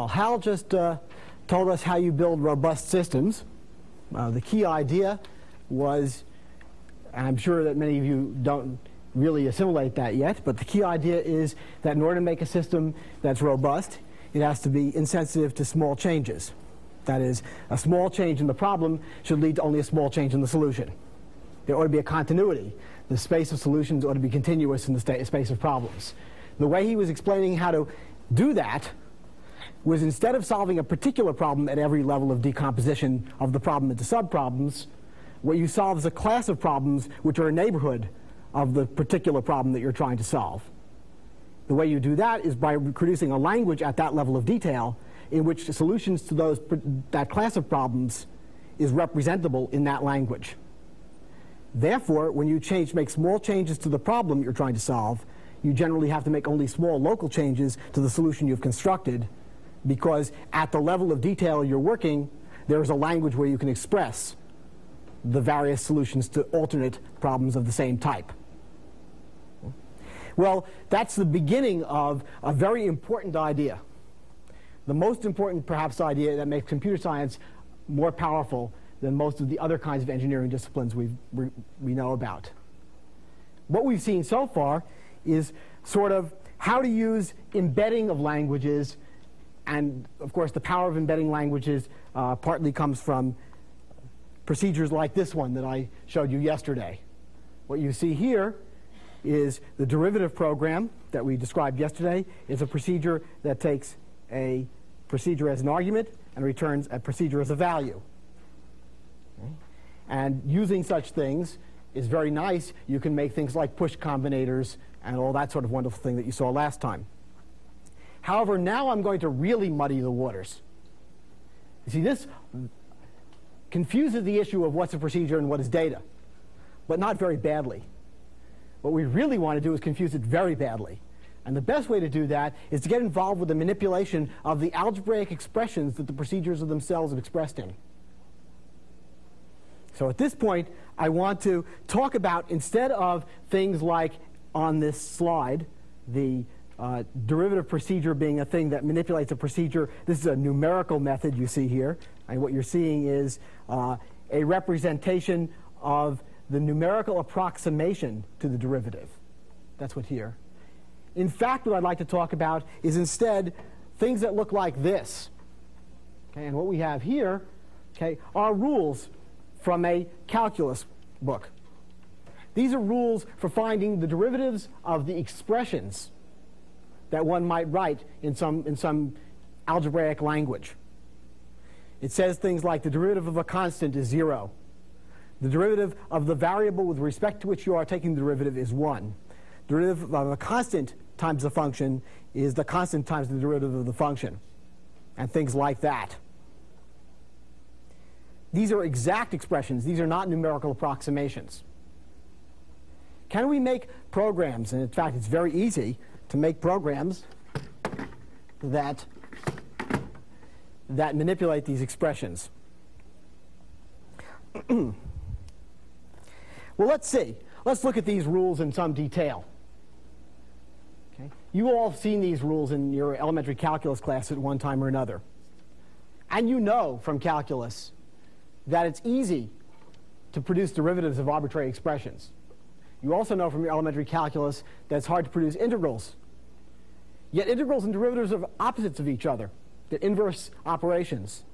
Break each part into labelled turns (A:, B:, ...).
A: Well, Hal just uh, told us how you build robust systems. Uh, the key idea was, and I'm sure that many of you don't really assimilate that yet, but the key idea is that in order to make a system that's robust, it has to be insensitive to small changes. That is, a small change in the problem should lead to only a small change in the solution. There ought to be a continuity. The space of solutions ought to be continuous in the space of problems. The way he was explaining how to do that was instead of solving a particular problem at every level of decomposition of the problem into subproblems, what you solve is a class of problems which are a neighborhood of the particular problem that you're trying to solve. The way you do that is by producing a language at that level of detail in which solutions to those, that class of problems is representable in that language. Therefore, when you change, make small changes to the problem you're trying to solve, you generally have to make only small local changes to the solution you've constructed because at the level of detail you're working, there's a language where you can express the various solutions to alternate problems of the same type. Well, that's the beginning of a very important idea. The most important, perhaps, idea that makes computer science more powerful than most of the other kinds of engineering disciplines we we know about. What we've seen so far is sort of how to use embedding of languages, and of course the power of embedding languages uh, partly comes from procedures like this one that I showed you yesterday. What you see here is the derivative program that we described yesterday is a procedure that takes a procedure as an argument and returns a procedure as a value. And using such things is very nice. You can make things like push combinators and all that sort of wonderful thing that you saw last time. However, now I'm going to really muddy the waters. You see, this confuses the issue of what's a procedure and what is data, but not very badly. What we really want to do is confuse it very badly. And the best way to do that is to get involved with the manipulation of the algebraic expressions that the procedures themselves are expressed in. So at this point, I want to talk about, instead of things like on this slide, the uh, derivative procedure being a thing that manipulates a procedure, this is a numerical method you see here. And what you're seeing is uh, a representation of the numerical approximation to the derivative. That's what here. In fact, what I'd like to talk about is instead things that look like this. Okay, and what we have here okay, are rules from a calculus book. These are rules for finding the derivatives of the expressions that one might write in some, in some algebraic language. It says things like the derivative of a constant is 0. The derivative of the variable with respect to which you are taking the derivative is 1. The derivative of a constant times the function is the constant times the derivative of the function, and things like that. These are exact expressions. These are not numerical approximations. Can we make programs, and in fact it's very easy to make programs that, that manipulate these expressions? Well, let's see. Let's look at these rules in some detail. Okay? You all have seen these rules in your elementary calculus class at one time or another. And you know from calculus that it's easy to produce derivatives of arbitrary expressions. You also know from your elementary calculus that it's hard to produce integrals. Yet integrals and derivatives are opposites of each other. They're inverse operations.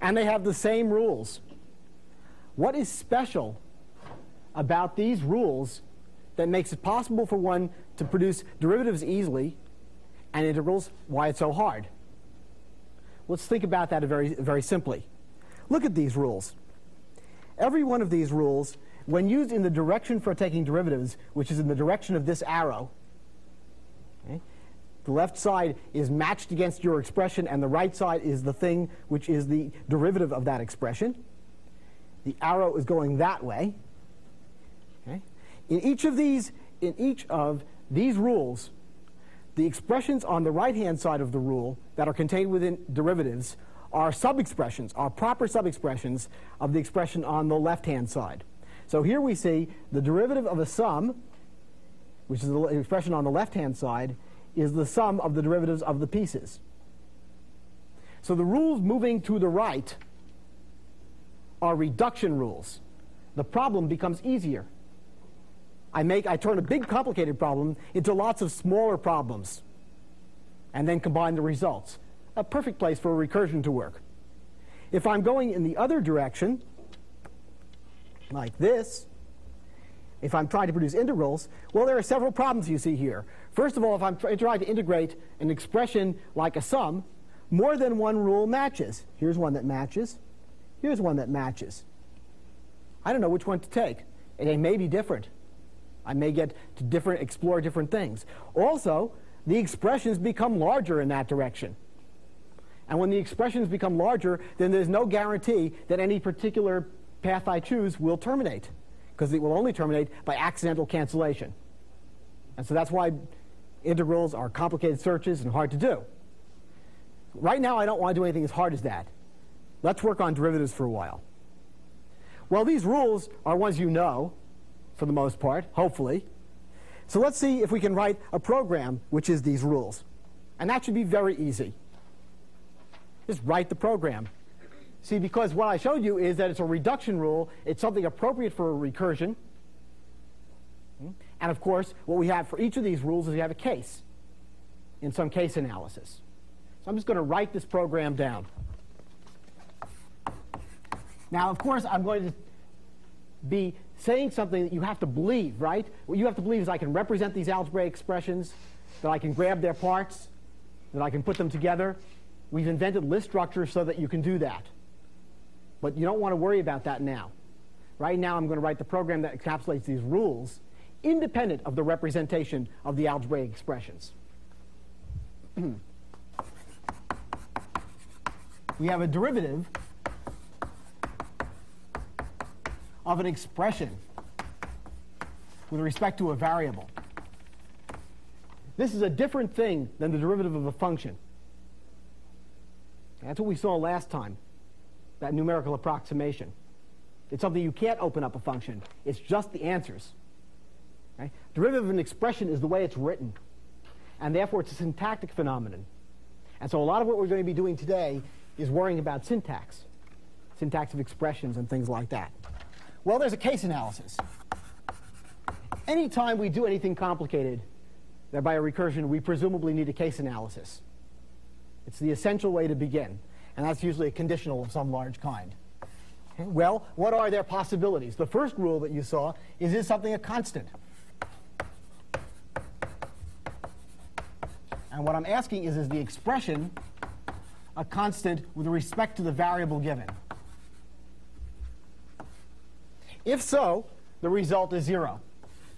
A: And they have the same rules. What is special about these rules that makes it possible for one to produce derivatives easily and integrals, why it's so hard. Let's think about that very, very simply. Look at these rules. Every one of these rules, when used in the direction for taking derivatives, which is in the direction of this arrow, the left side is matched against your expression, and the right side is the thing which is the derivative of that expression. The arrow is going that way. In each of these, in each of these rules, the expressions on the right-hand side of the rule that are contained within derivatives are sub-expressions, are proper sub-expressions of the expression on the left-hand side. So here we see the derivative of a sum, which is the expression on the left-hand side, is the sum of the derivatives of the pieces. So the rules moving to the right are reduction rules. The problem becomes easier. I make I turn a big complicated problem into lots of smaller problems and then combine the results. A perfect place for a recursion to work. If I'm going in the other direction, like this, if I'm trying to produce integrals, well, there are several problems you see here. First of all, if I'm trying to integrate an expression like a sum, more than one rule matches. Here's one that matches. Here's one that matches. I don't know which one to take. And they may be different. I may get to different, explore different things. Also, the expressions become larger in that direction. And when the expressions become larger, then there's no guarantee that any particular path I choose will terminate, because it will only terminate by accidental cancellation. And so that's why integrals are complicated searches and hard to do. Right now, I don't want to do anything as hard as that. Let's work on derivatives for a while. Well, these rules are ones you know, for the most part, hopefully. So let's see if we can write a program which is these rules. And that should be very easy. Just write the program. See, because what I showed you is that it's a reduction rule. It's something appropriate for a recursion. Hmm? And of course, what we have for each of these rules is we have a case in some case analysis. So I'm just going to write this program down. Now, of course, I'm going to be saying something that you have to believe, right? What you have to believe is I can represent these algebraic expressions, that I can grab their parts, that I can put them together. We've invented list structures so that you can do that. But you don't want to worry about that now. Right now, I'm going to write the program that encapsulates these rules independent of the representation of the algebraic expressions. we have a derivative of an expression with respect to a variable. This is a different thing than the derivative of a function. That's what we saw last time, that numerical approximation. It's something you can't open up a function. It's just the answers. Okay? Derivative of an expression is the way it's written. And therefore, it's a syntactic phenomenon. And so a lot of what we're going to be doing today is worrying about syntax, syntax of expressions and things like that. Well, there's a case analysis. Anytime we do anything complicated, that by a recursion, we presumably need a case analysis. It's the essential way to begin, and that's usually a conditional of some large kind. Well, what are their possibilities? The first rule that you saw is is something a constant? And what I'm asking is, is the expression a constant with respect to the variable given? If so, the result is zero,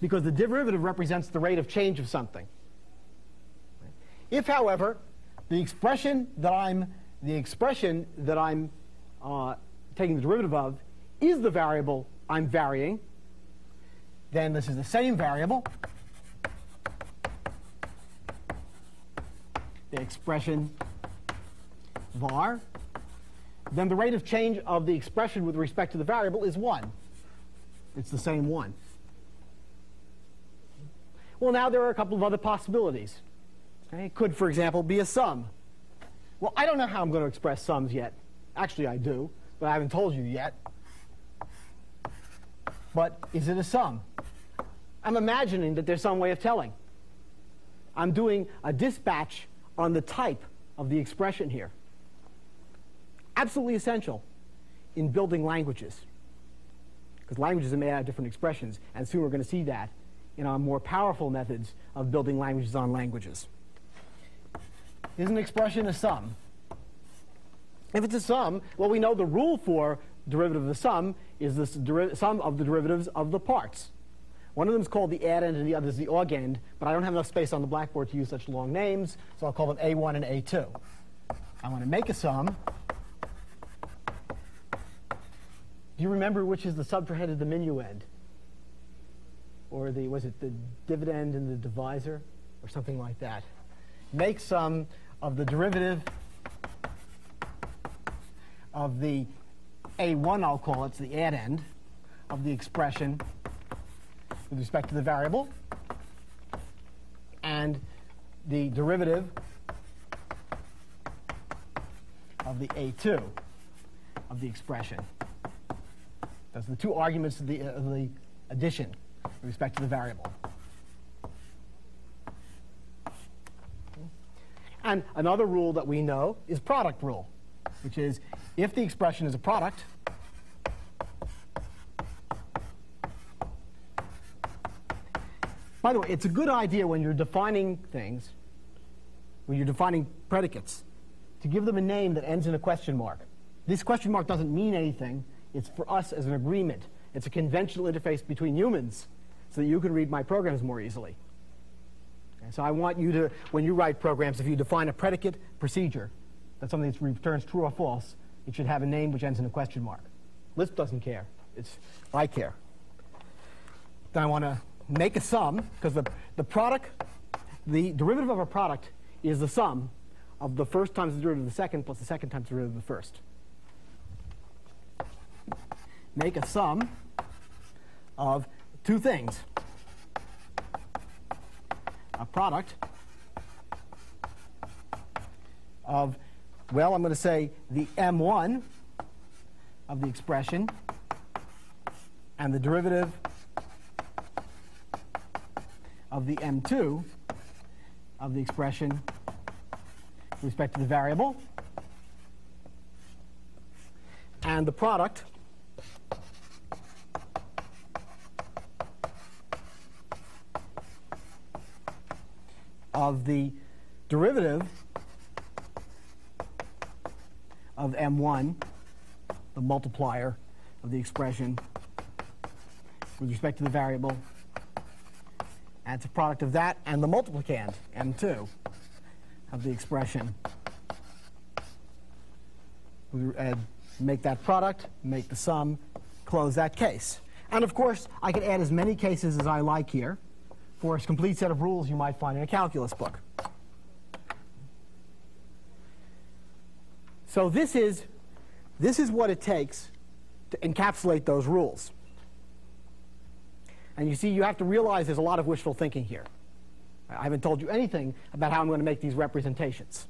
A: because the derivative represents the rate of change of something. If, however, the expression that I'm the expression that I'm uh, taking the derivative of is the variable I'm varying, then this is the same variable. The expression var. Then the rate of change of the expression with respect to the variable is 1. It's the same one. Well, now there are a couple of other possibilities. Okay? It could, for example, be a sum. Well, I don't know how I'm going to express sums yet. Actually, I do, but I haven't told you yet. But is it a sum? I'm imagining that there's some way of telling. I'm doing a dispatch on the type of the expression here. Absolutely essential in building languages because languages are made out of different expressions, and soon we're going to see that in our more powerful methods of building languages on languages. Is an expression a sum? If it's a sum, well, we know the rule for derivative of the sum is the sum of the derivatives of the parts. One of them is called the addend and the other is the augend, but I don't have enough space on the blackboard to use such long names, so I'll call them A1 and A2. I want to make a sum Do you remember which is the subtrahend and the minuend? Or the, was it the dividend and the divisor? Or something like that. Make some of the derivative of the a1, I'll call it, the addend of the expression with respect to the variable, and the derivative of the A2 of the expression. Those are the two arguments of the, uh, of the addition with respect to the variable. And another rule that we know is product rule, which is if the expression is a product, By the way, it's a good idea when you're defining things, when you're defining predicates, to give them a name that ends in a question mark. This question mark doesn't mean anything. It's for us as an agreement. It's a conventional interface between humans so that you can read my programs more easily. Okay, so I want you to, when you write programs, if you define a predicate procedure, that's something that returns true or false, it should have a name which ends in a question mark. Lisp doesn't care. It's I care. Then I want to make a sum, because the, the product, the derivative of a product is the sum of the first times the derivative of the second plus the second times the derivative of the first. Make a sum of two things. A product of, well, I'm going to say the m1 of the expression and the derivative of the m2 of the expression with respect to the variable. And the product of the derivative of m1, the multiplier of the expression with respect to the variable, and it's a product of that and the multiplicand, m2, of the expression. And uh, make that product, make the sum, close that case. And of course, I can add as many cases as I like here for a complete set of rules you might find in a calculus book. So this is, this is what it takes to encapsulate those rules. And you see, you have to realize there's a lot of wishful thinking here. I haven't told you anything about how I'm going to make these representations.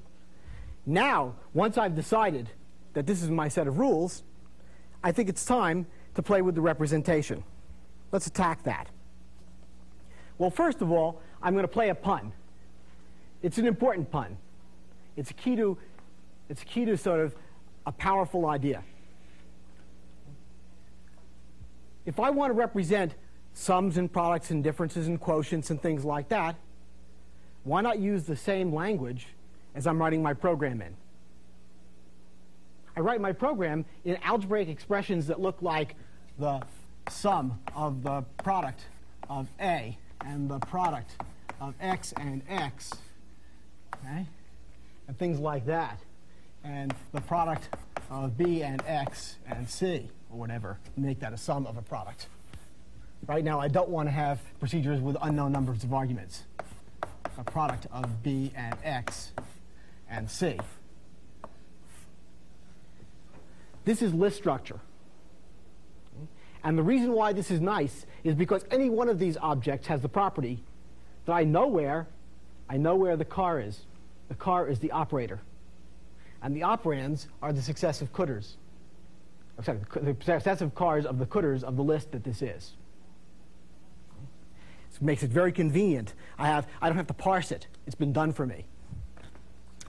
A: Now, once I've decided that this is my set of rules, I think it's time to play with the representation. Let's attack that. Well, first of all, I'm going to play a pun. It's an important pun. It's a key to, it's a key to sort of a powerful idea. If I want to represent sums and products and differences and quotients and things like that, why not use the same language as I'm writing my program in? I write my program in algebraic expressions that look like the sum of the product of A and the product of X and X, okay? And things like that. And the product of B and X and C, or whatever, make that a sum of a product. Right now, I don't want to have procedures with unknown numbers of arguments. A product of B and X and C. This is list structure. And the reason why this is nice is because any one of these objects has the property that I know where, I know where the car is. The car is the operator. And the operands are the successive cdrs. Sorry, the successive cars of the cdrs of the list that this is. It makes it very convenient. I, have, I don't have to parse it. It's been done for me.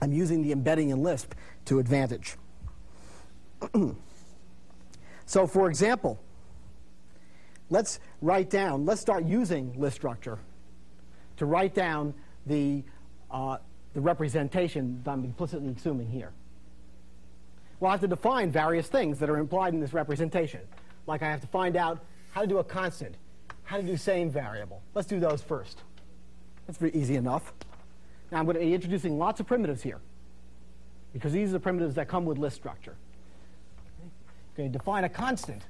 A: I'm using the embedding in Lisp to advantage. so for example, let's write down, let's start using list structure to write down the, uh, the representation that I'm implicitly assuming here. Well, I have to define various things that are implied in this representation. Like I have to find out how to do a constant how to do same variable. Let's do those first. That's very easy enough. Now I'm going to be introducing lots of primitives here because these are the primitives that come with list structure. Okay. I'm going to define a constant.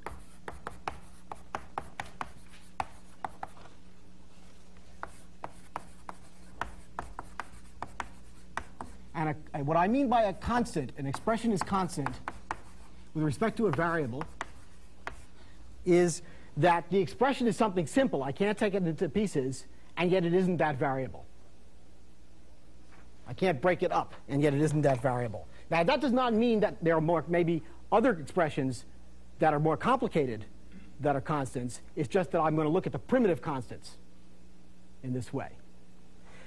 A: And a, what I mean by a constant, an expression is constant with respect to a variable, is that the expression is something simple. I can't take it into pieces, and yet it isn't that variable. I can't break it up, and yet it isn't that variable. Now, that does not mean that there are more, maybe other expressions that are more complicated that are constants. It's just that I'm going to look at the primitive constants in this way.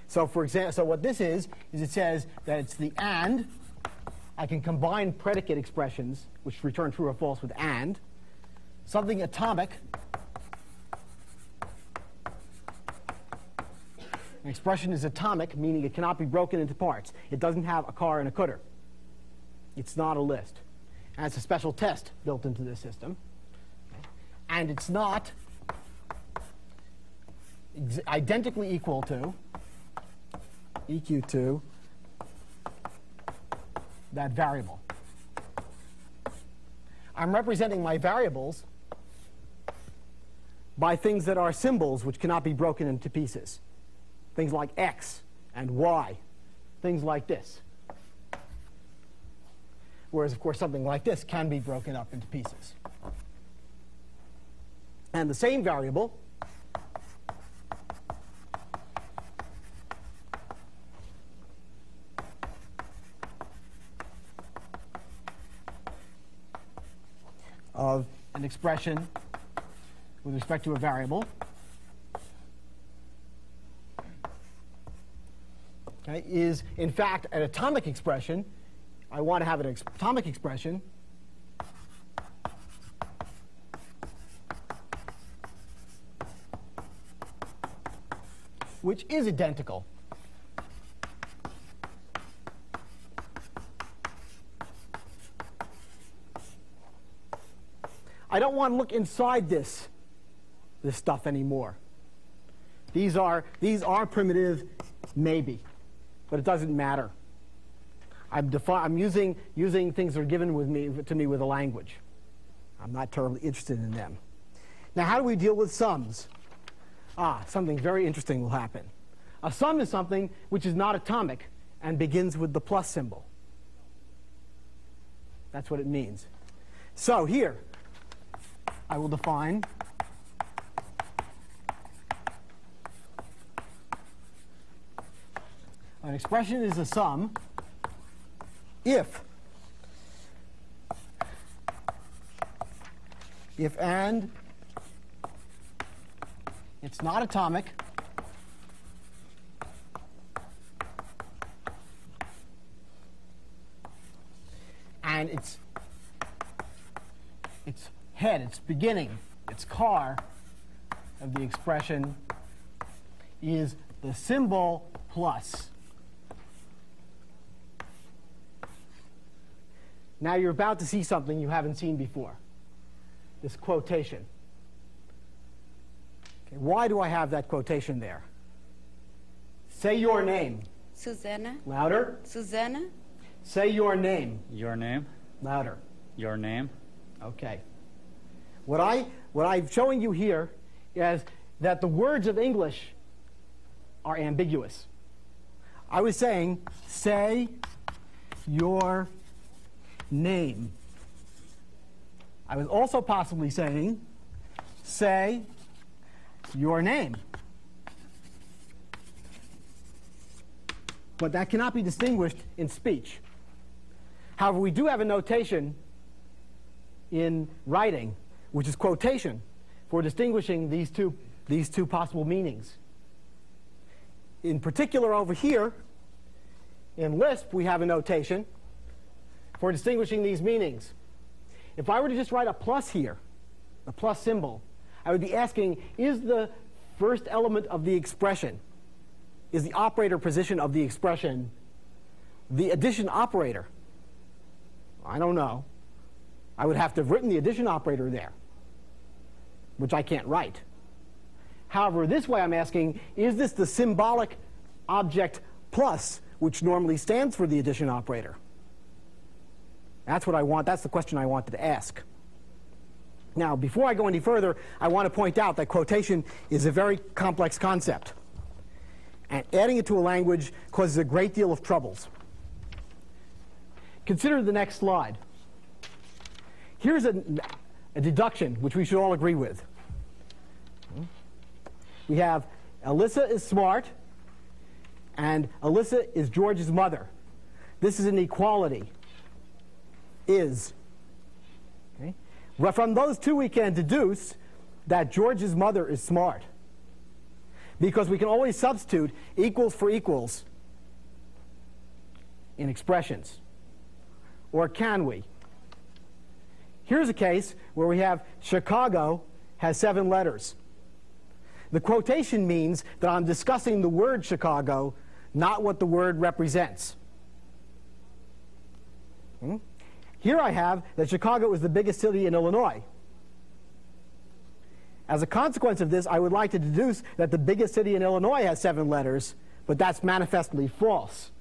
A: So, for example, so what this is, is it says that it's the and. I can combine predicate expressions, which return true or false, with and. Something atomic. An expression is atomic, meaning it cannot be broken into parts. It doesn't have a car and a cdr. It's not a list. And it's a special test built into this system. And it's not identically equal to EQ2 that variable. I'm representing my variables by things that are symbols which cannot be broken into pieces. Things like x and y, things like this. Whereas, of course, something like this can be broken up into pieces. And the same variable of an expression with respect to a variable. Okay, is in fact an atomic expression. I want to have an ex atomic expression which is identical want to look inside this, this stuff anymore. These are, these are primitive, maybe, but it doesn't matter. I'm, I'm using, using things that are given with me, to me with a language. I'm not terribly interested in them. Now, how do we deal with sums? Ah, something very interesting will happen. A sum is something which is not atomic and begins with the plus symbol. That's what it means. So here, I will define. An expression is a sum if if and it's not atomic and it's it's head, its beginning, its car of the expression is the symbol plus. Now you're about to see something you haven't seen before this quotation. Okay, why do I have that quotation there? Say your name.
B: Susanna.
A: Louder.
B: Susanna.
A: Say your name.
C: Your name?
A: Louder.
C: Your name?
A: Okay. What, I, what I'm showing you here is that the words of English are ambiguous. I was saying, say your name. I was also possibly saying, say your name. But that cannot be distinguished in speech. However, we do have a notation in writing which is quotation, for distinguishing these two, these two possible meanings. In particular, over here, in Lisp, we have a notation for distinguishing these meanings. If I were to just write a plus here, a plus symbol, I would be asking, is the first element of the expression, is the operator position of the expression the addition operator? I don't know. I would have to have written the addition operator there, which I can't write. However, this way I'm asking, is this the symbolic object plus, which normally stands for the addition operator? That's what I want. That's the question I wanted to ask. Now, before I go any further, I want to point out that quotation is a very complex concept. And adding it to a language causes a great deal of troubles. Consider the next slide. Here's a, a deduction which we should all agree with. We have Alyssa is smart, and Alyssa is George's mother. This is an equality. is. Okay? From those two, we can deduce that George's mother is smart. Because we can always substitute equals for equals in expressions. Or can we? Here's a case where we have Chicago has seven letters. The quotation means that I'm discussing the word Chicago, not what the word represents. Hmm? Here I have that Chicago is the biggest city in Illinois. As a consequence of this, I would like to deduce that the biggest city in Illinois has seven letters, but that's manifestly false.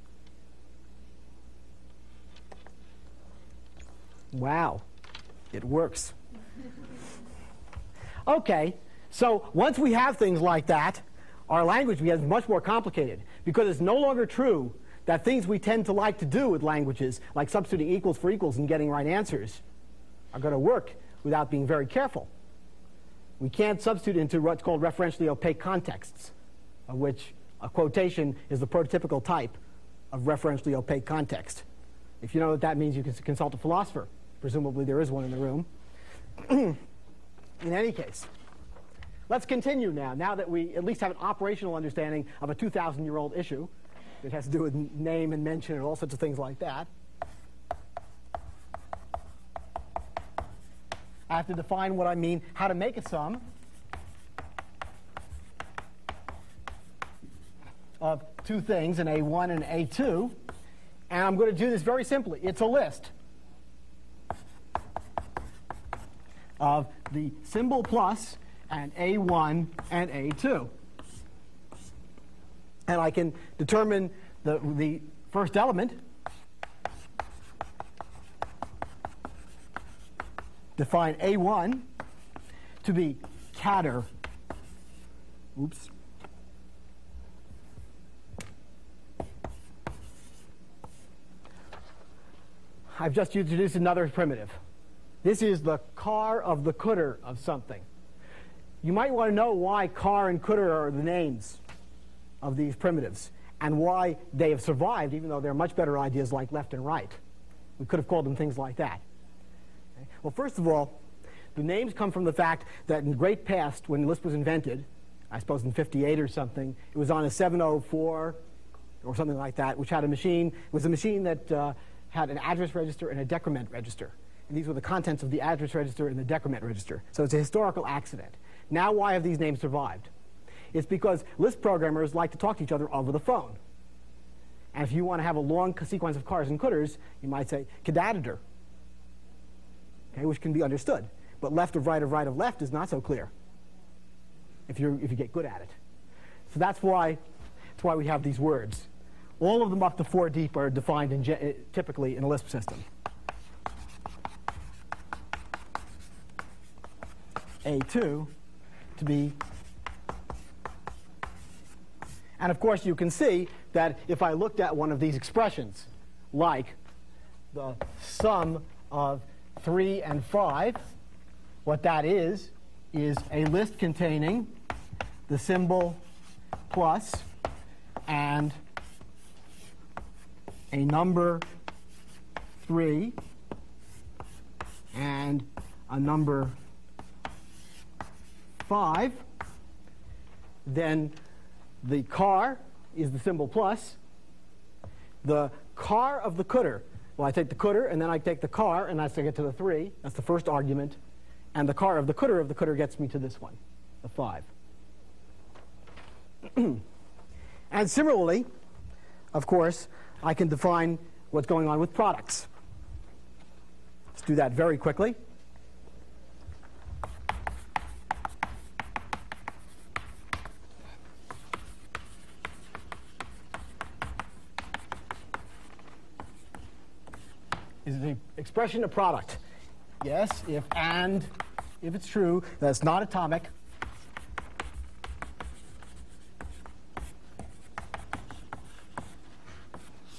A: Wow, it works. Okay, so once we have things like that, our language becomes much more complicated because it's no longer true that things we tend to like to do with languages, like substituting equals for equals and getting right answers, are going to work without being very careful. We can't substitute into what's called referentially opaque contexts, of which a quotation is the prototypical type of referentially opaque context. If you know what that means, you can consult a philosopher. Presumably there is one in the room. in any case, let's continue now, now that we at least have an operational understanding of a 2,000-year-old issue. It has to do with name and mention and all sorts of things like that. I have to define what I mean, how to make a sum of two things, an A1 and an A2. And I'm going to do this very simply. It's a list. Of the symbol plus and A1 and A2. And I can determine the, the first element, define A1 to be cadr, oops, I've just introduced another primitive. This is the car of the cdr of something. You might want to know why car and cdr are the names of these primitives and why they have survived, even though there are much better ideas like left and right. We could have called them things like that. Okay? Well, first of all, the names come from the fact that in the great past, when Lisp was invented, I suppose in 58 or something, it was on a 704 or something like that, which had a machine, it was a machine that uh, had an address register and a decrement register. And these were the contents of the address register and the decrement register. So it's a historical accident. Now, why have these names survived? It's because Lisp programmers like to talk to each other over the phone. And if you want to have a long sequence of cars and cdrs, you might say cadaditor, okay, which can be understood. But left of right of right of left is not so clear if, you if you get good at it. So that's why, that's why we have these words. All of them up to four deep are defined in, typically in a Lisp system. A2 to be. And of course, you can see that if I looked at one of these expressions, like the sum of 3 and 5, what that is, is a list containing the symbol plus and a number 3 and a number 5, then the car is the symbol plus. The car of the cdr, well, I take the cdr, and then I take the car, and I get to the 3. That's the first argument. And the car of the cdr of the cdr gets me to this one, the 5. and similarly, of course, I can define what's going on with products. Let's do that very quickly. Is the expression of product. Yes, if and, if it's true, that's not atomic.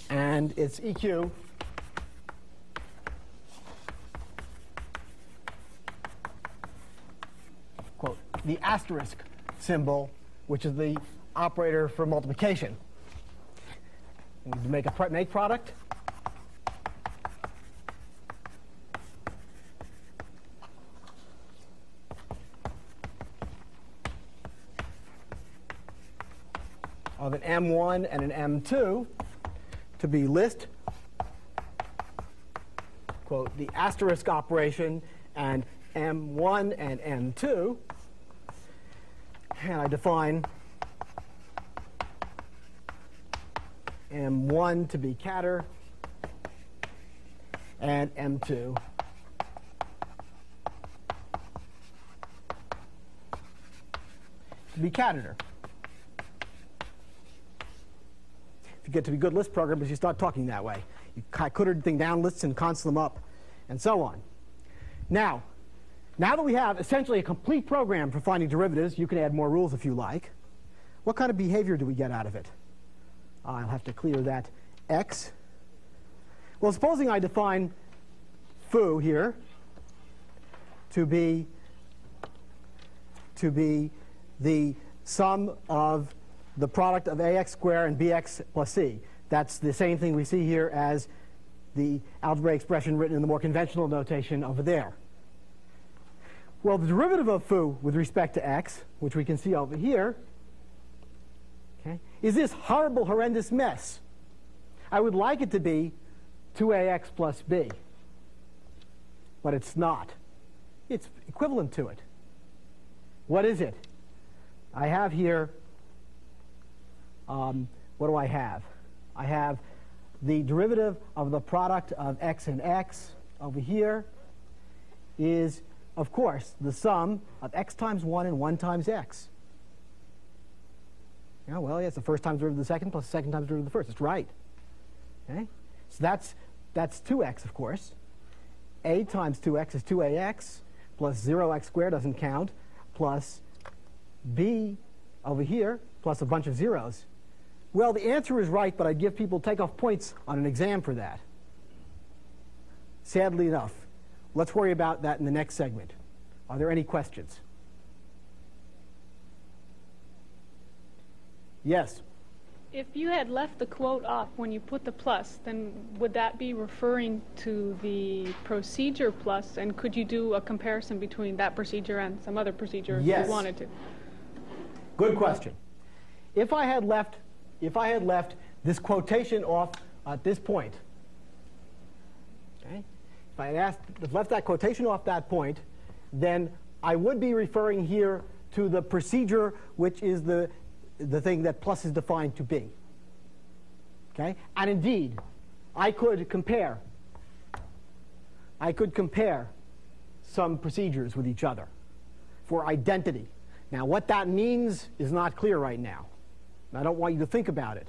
A: And it's EQ. Quote, the asterisk symbol, which is the operator for multiplication. We need to make a make product of an M1 and an M2 to be list, quote, the asterisk operation and M1 and M2. And I define M1 to be cadr and M2 to be caddr. If you get to be good list programmers, you start talking that way. You put everything down, lists, and const them up, and so on. Now, now that we have essentially a complete program for finding derivatives, you can add more rules if you like. What kind of behavior do we get out of it? I'll have to clear that x. Well, supposing I define foo here to be to be the sum of the product of ax squared and bx plus c. That's the same thing we see here as the algebraic expression written in the more conventional notation over there. Well, the derivative of foo with respect to x, which we can see over here, okay, is this horrible, horrendous mess. I would like it to be 2ax plus b, but it's not. It's equivalent to it. What is it? I have here, um, what do I have? I have the derivative of the product of x and x over here is, of course, the sum of x times 1 and 1 times x. Yeah, well, it's the first times derivative of the second plus the second times derivative of the first. It's right. Okay? So that's, that's 2x, of course. a times 2x is 2ax plus 0x squared doesn't count plus b over here plus a bunch of zeros. Well, the answer is right, but I'd give people takeoff points on an exam for that. Sadly enough. Let's worry about that in the next segment. Are there any questions? Yes?
B: If you had left the quote off when you put the plus, then would that be referring to the procedure plus? And could you do a comparison between that procedure and some other procedure
A: yes.
B: if you wanted to?
A: Good question. If I had left, if I had left this quotation off at this point, okay, if I had asked, left that quotation off that point, then I would be referring here to the procedure, which is the the thing that plus is defined to be. Okay? And indeed, I could compare. I could compare some procedures with each other for identity. Now, what that means is not clear right now. I don't want you to think about it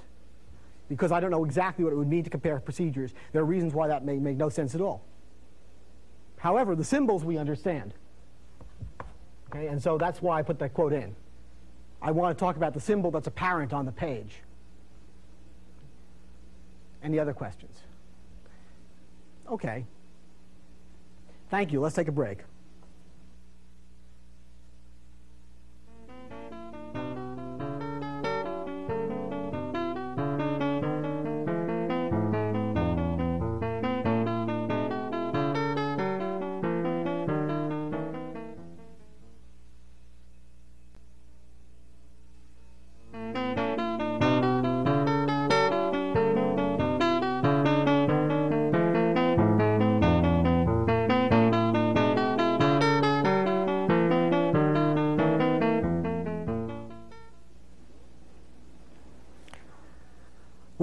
A: because I don't know exactly what it would mean to compare procedures. There are reasons why that may make no sense at all. However, the symbols we understand. Okay, and so that's why I put that quote in. I want to talk about the symbol that's apparent on the page. Any other questions? Okay. Thank you. Let's take a break.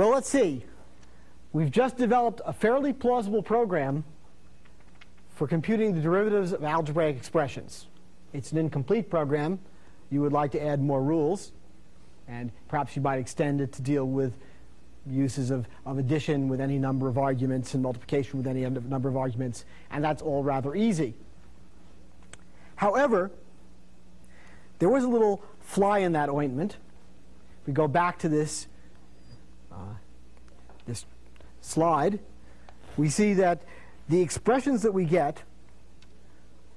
A: Well, let's see. We've just developed a fairly plausible program for computing the derivatives of algebraic expressions. It's an incomplete program. You would like to add more rules, and perhaps you might extend it to deal with uses of, of addition with any number of arguments and multiplication with any number of arguments, and that's all rather easy. However, there was a little fly in that ointment. If we go back to this Uh, this slide, we see that the expressions that we get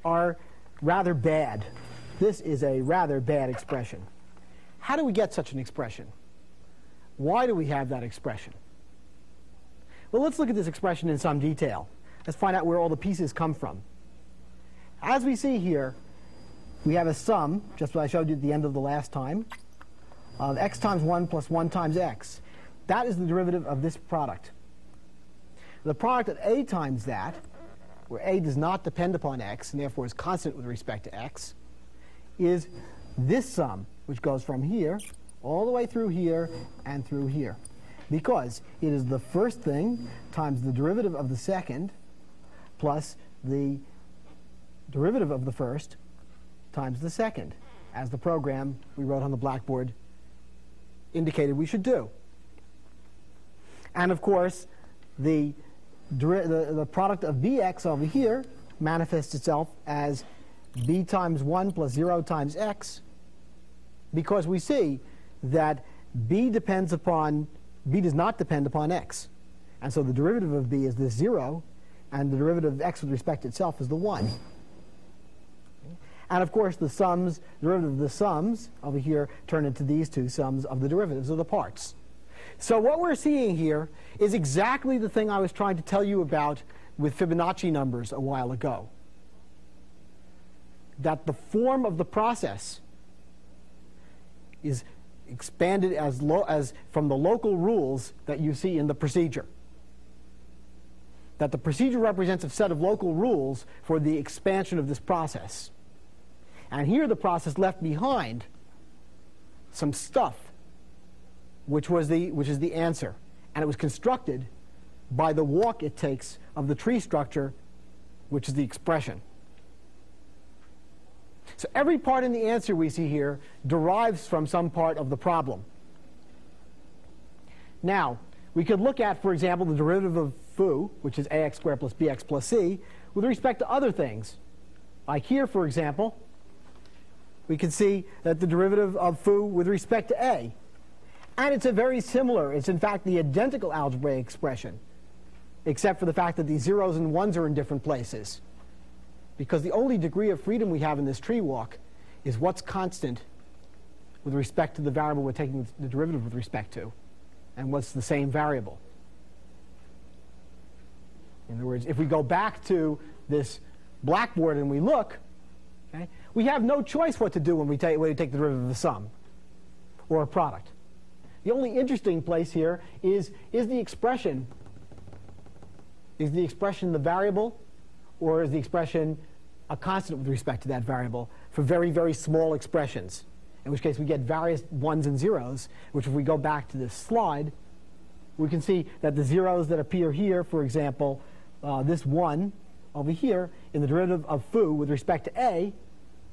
A: are rather bad. This is a rather bad expression. How do we get such an expression? Why do we have that expression? Well, let's look at this expression in some detail. Let's find out where all the pieces come from. As we see here, we have a sum, just what I showed you at the end of the last time, of x times 1 plus 1 times x. That is the derivative of this product. The product of a times that, where a does not depend upon x and therefore is constant with respect to x, is this sum, which goes from here all the way through here and through here. Because it is the first thing times the derivative of the second plus the derivative of the first times the second, as the program we wrote on the blackboard indicated we should do. And of course, the, the, the product of bx over here manifests itself as b times 1 plus 0 times x because we see that b depends upon, b does not depend upon x. And so the derivative of b is this 0, and the derivative of x with respect to itself is the 1. And of course, the sums, derivative of the sums over here turn into these two sums of the derivatives of the parts. So what we're seeing here is exactly the thing I was trying to tell you about with Fibonacci numbers a while ago. That the form of the process is expanded as, as from the local rules that you see in the procedure. That the procedure represents a set of local rules for the expansion of this process. And here the process left behind some stuff, which, was the, which is the answer. And it was constructed by the walk it takes of the tree structure, which is the expression. So every part in the answer we see here derives from some part of the problem. Now, we could look at, for example, the derivative of foo, which is ax squared plus bx plus c, with respect to other things. Like here, for example, we can see that the derivative of foo with respect to a. And it's a very similar, it's in fact the identical algebraic expression, except for the fact that the zeros and ones are in different places. Because the only degree of freedom we have in this tree walk is what's constant with respect to the variable we're taking the derivative with respect to, and what's the same variable. In other words, if we go back to this blackboard and we look, okay, we have no choice what to do when we take, when we take the derivative of a sum or a product. The only interesting place here is, is the expression, is the expression the variable or is the expression a constant with respect to that variable for very, very small expressions, in which case we get various ones and zeros, which if we go back to this slide, we can see that the zeros that appear here, for example, uh, this 1 over here in the derivative of foo with respect to a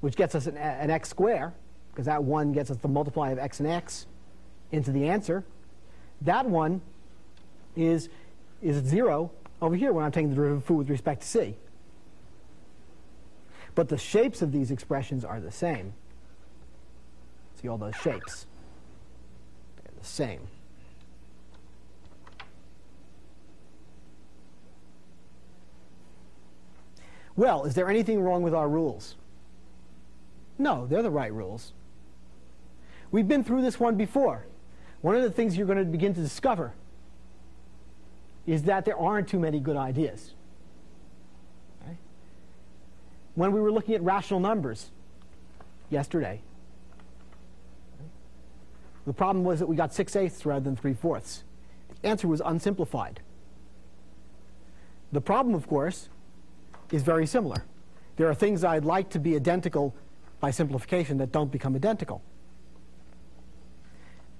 A: which gets us an, an x square, because that 1 gets us the multiply of x and x into the answer. That one is, is 0 over here when I'm taking the derivative of with respect to c. But the shapes of these expressions are the same. See all those shapes? They're the same. Well, is there anything wrong with our rules? No, they're the right rules. We've been through this one before. One of the things you're going to begin to discover is that there aren't too many good ideas. Okay? When we were looking at rational numbers yesterday, the problem was that we got 6 eighths rather than 3 fourths. The answer was unsimplified. The problem, of course, is very similar. There are things I'd like to be identical by simplification that don't become identical.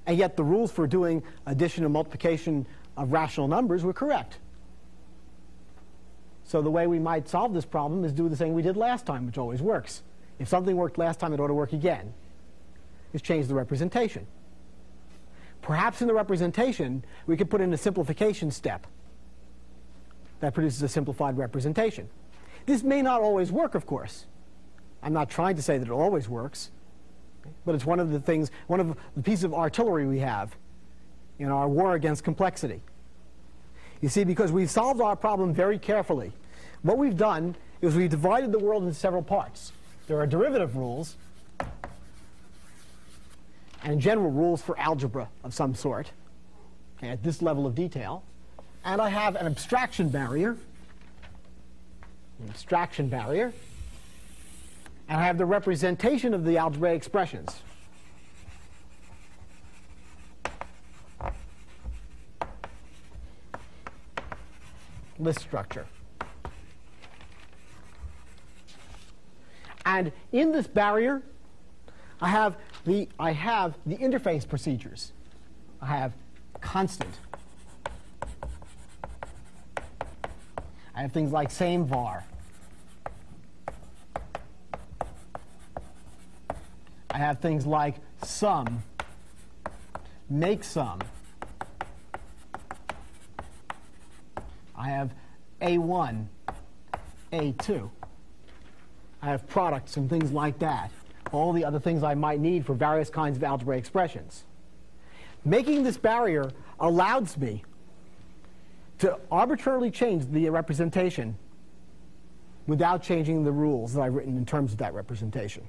A: And yet the rules for doing addition and multiplication of rational numbers were correct. So the way we might solve this problem is do the thing we did last time, which always works. If something worked last time, it ought to work again. Is change the representation. Perhaps in the representation, we could put in a simplification step that produces a simplified representation. This may not always work, of course. I'm not trying to say that it always works, but it's one of the things, one of the pieces of artillery we have in our war against complexity. You see, because we've solved our problem very carefully, what we've done is we've divided the world into several parts. There are derivative rules and general rules for algebra of some sort okay, at this level of detail. And I have an abstraction barrier, an abstraction barrier, I have the representation of the algebraic expressions. List structure. And in this barrier, I have the, I have the interface procedures. I have constant. I have things like same var. I have things like sum, make sum. I have A1, A2. I have products and things like that. All the other things I might need for various kinds of algebraic expressions. Making this barrier allows me to arbitrarily change the representation without changing the rules that I've written in terms of that representation.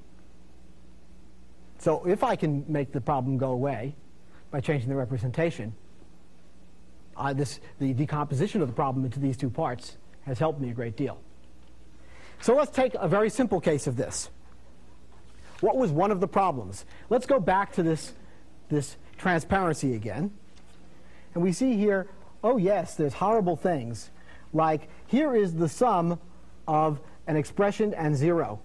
A: So if I can make the problem go away by changing the representation, this, the decomposition of the problem into these two parts has helped me a great deal. So let's take a very simple case of this. What was one of the problems? Let's go back to this, this transparency again. And we see here, oh yes, there's horrible things. Like here is the sum of an expression and zero.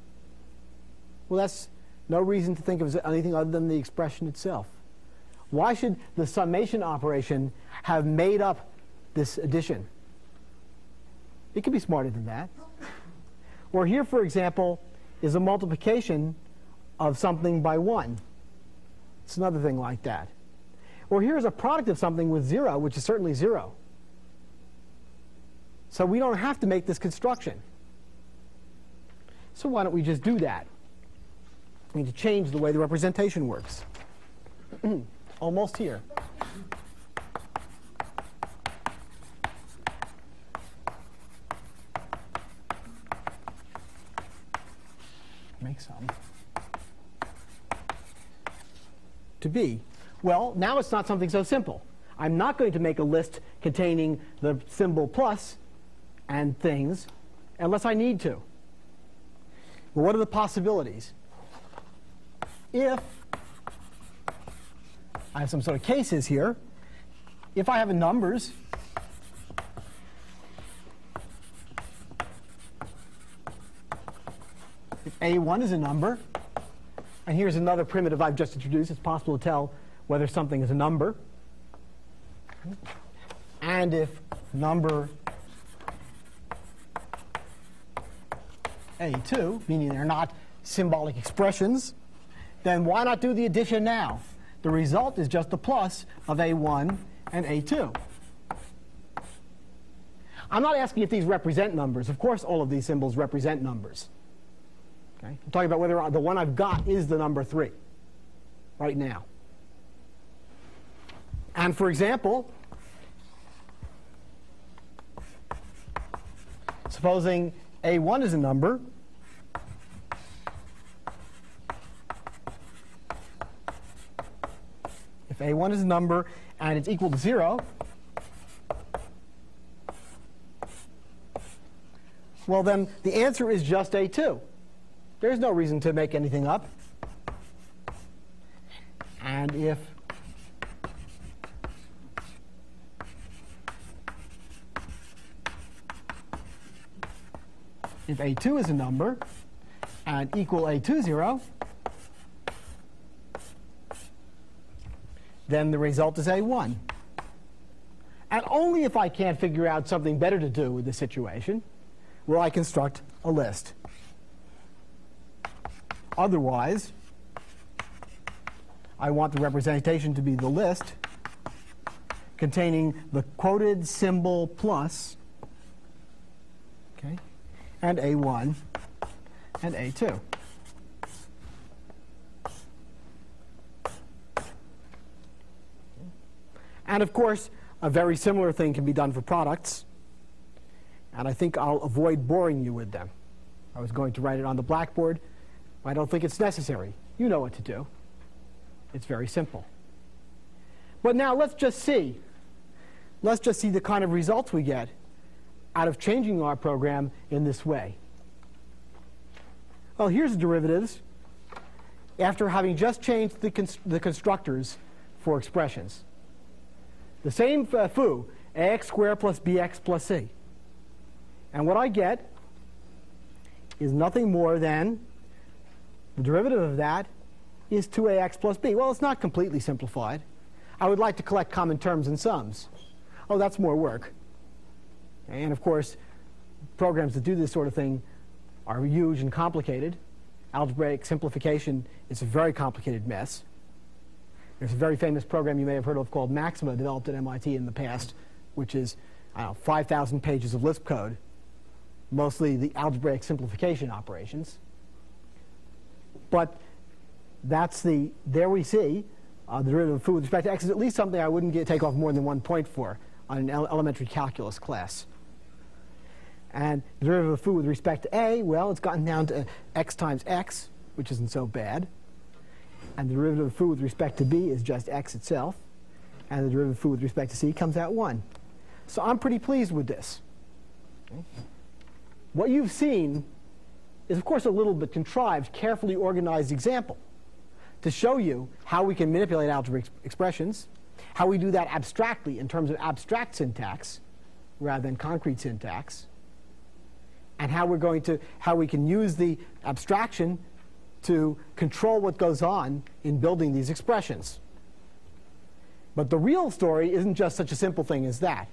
A: Well, that's no reason to think of anything other than the expression itself. Why should the summation operation have made up this addition? It could be smarter than that. Or here, for example, is a multiplication of something by 1. It's another thing like that. Or here's a product of something with 0, which is certainly 0. So we don't have to make this construction. So why don't we just do that? We need to change the way the representation works. Almost here. Make sum. To be. Well, now it's not something so simple. I'm not going to make a list containing the symbol plus and things unless I need to. Well, what are the possibilities? If I have some sort of cases here, if I have a numbers, if A1 is a number, and here's another primitive I've just introduced, it's possible to tell whether something is a number. And if number A2, meaning they're not symbolic expressions, then why not do the addition now? The result is just the plus of A1 and A2. I'm not asking if these represent numbers. Of course, all of these symbols represent numbers. Okay? I'm talking about whether the one I've got is the number 3 right now. And for example, supposing A1 is a number, a1 is a number and it's equal to 0, well then the answer is just a2. There's no reason to make anything up. And if if a2 is a number and equal a2 0, then the result is A1. And only if I can't figure out something better to do with the situation will I construct a list. Otherwise, I want the representation to be the list containing the quoted symbol plus, okay, and A1 and A2. And of course, a very similar thing can be done for products. And I think I'll avoid boring you with them. I was going to write it on the blackboard. I don't think it's necessary. You know what to do. It's very simple. But now let's just see. Let's just see the kind of results we get out of changing our program in this way. Well, here's the derivatives after having just changed the, const the constructors for expressions. The same uh, foo, ax squared plus bx plus c. And what I get is nothing more than the derivative of that is 2ax plus b. Well, it's not completely simplified. I would like to collect common terms and sums. Oh, that's more work. And of course, programs that do this sort of thing are huge and complicated. Algebraic simplification is a very complicated mess. There's a very famous program you may have heard of called Macsyma, developed at MIT in the past, which is, I don't know, 5,000 pages of Lisp code, mostly the algebraic simplification operations. But that's the, there we see uh, the derivative of foo with respect to x is at least something I wouldn't get, take off more than one point for on an elementary calculus class. And the derivative of foo with respect to a, well, it's gotten down to x times x, which isn't so bad. And the derivative of foo with respect to b is just x itself. And the derivative of foo with respect to c comes out 1. So I'm pretty pleased with this. What you've seen is, of course, a little bit contrived, carefully organized example to show you how we can manipulate algebraic expressions, how we do that abstractly in terms of abstract syntax rather than concrete syntax, and how we're going to how we can use the abstraction to control what goes on in building these expressions. But the real story isn't just such a simple thing as that.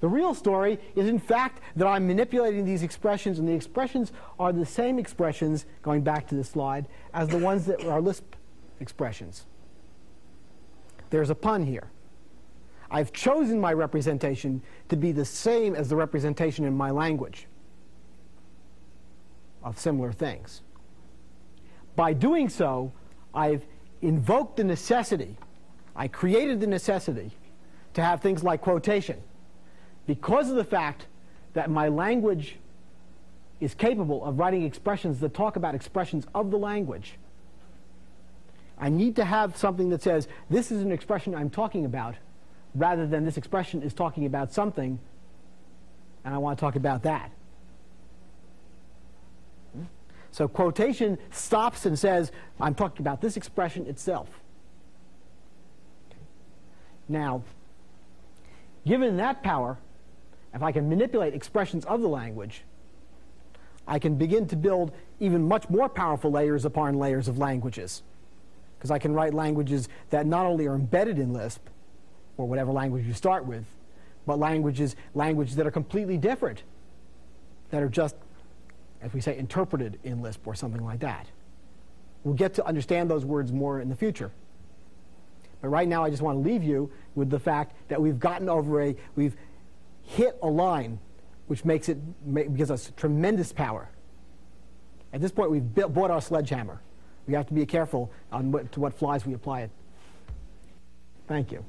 A: The real story is, in fact, that I'm manipulating these expressions, and the expressions are the same expressions, going back to this slide, as the ones that are Lisp expressions. There's a pun here. I've chosen my representation to be the same as the representation in my language of similar things. By doing so, I've invoked the necessity, I created the necessity to have things like quotation because of the fact that my language is capable of writing expressions that talk about expressions of the language. I need to have something that says, this is an expression I'm talking about, rather than this expression is talking about something, and I want to talk about that. So quotation stops and says, I'm talking about this expression itself. Now, given that power, if I can manipulate expressions of the language, I can begin to build even much more powerful layers upon layers of languages. Because I can write languages that not only are embedded in Lisp, or whatever language you start with, but languages, languages that are completely different, that are just as we say, interpreted in Lisp or something like that. We'll get to understand those words more in the future. But right now, I just want to leave you with the fact that we've gotten over a, we've hit a line which makes it, gives us tremendous power. At this point, we've built, bought our sledgehammer. We have to be careful on what, to what flies we apply it. Thank you.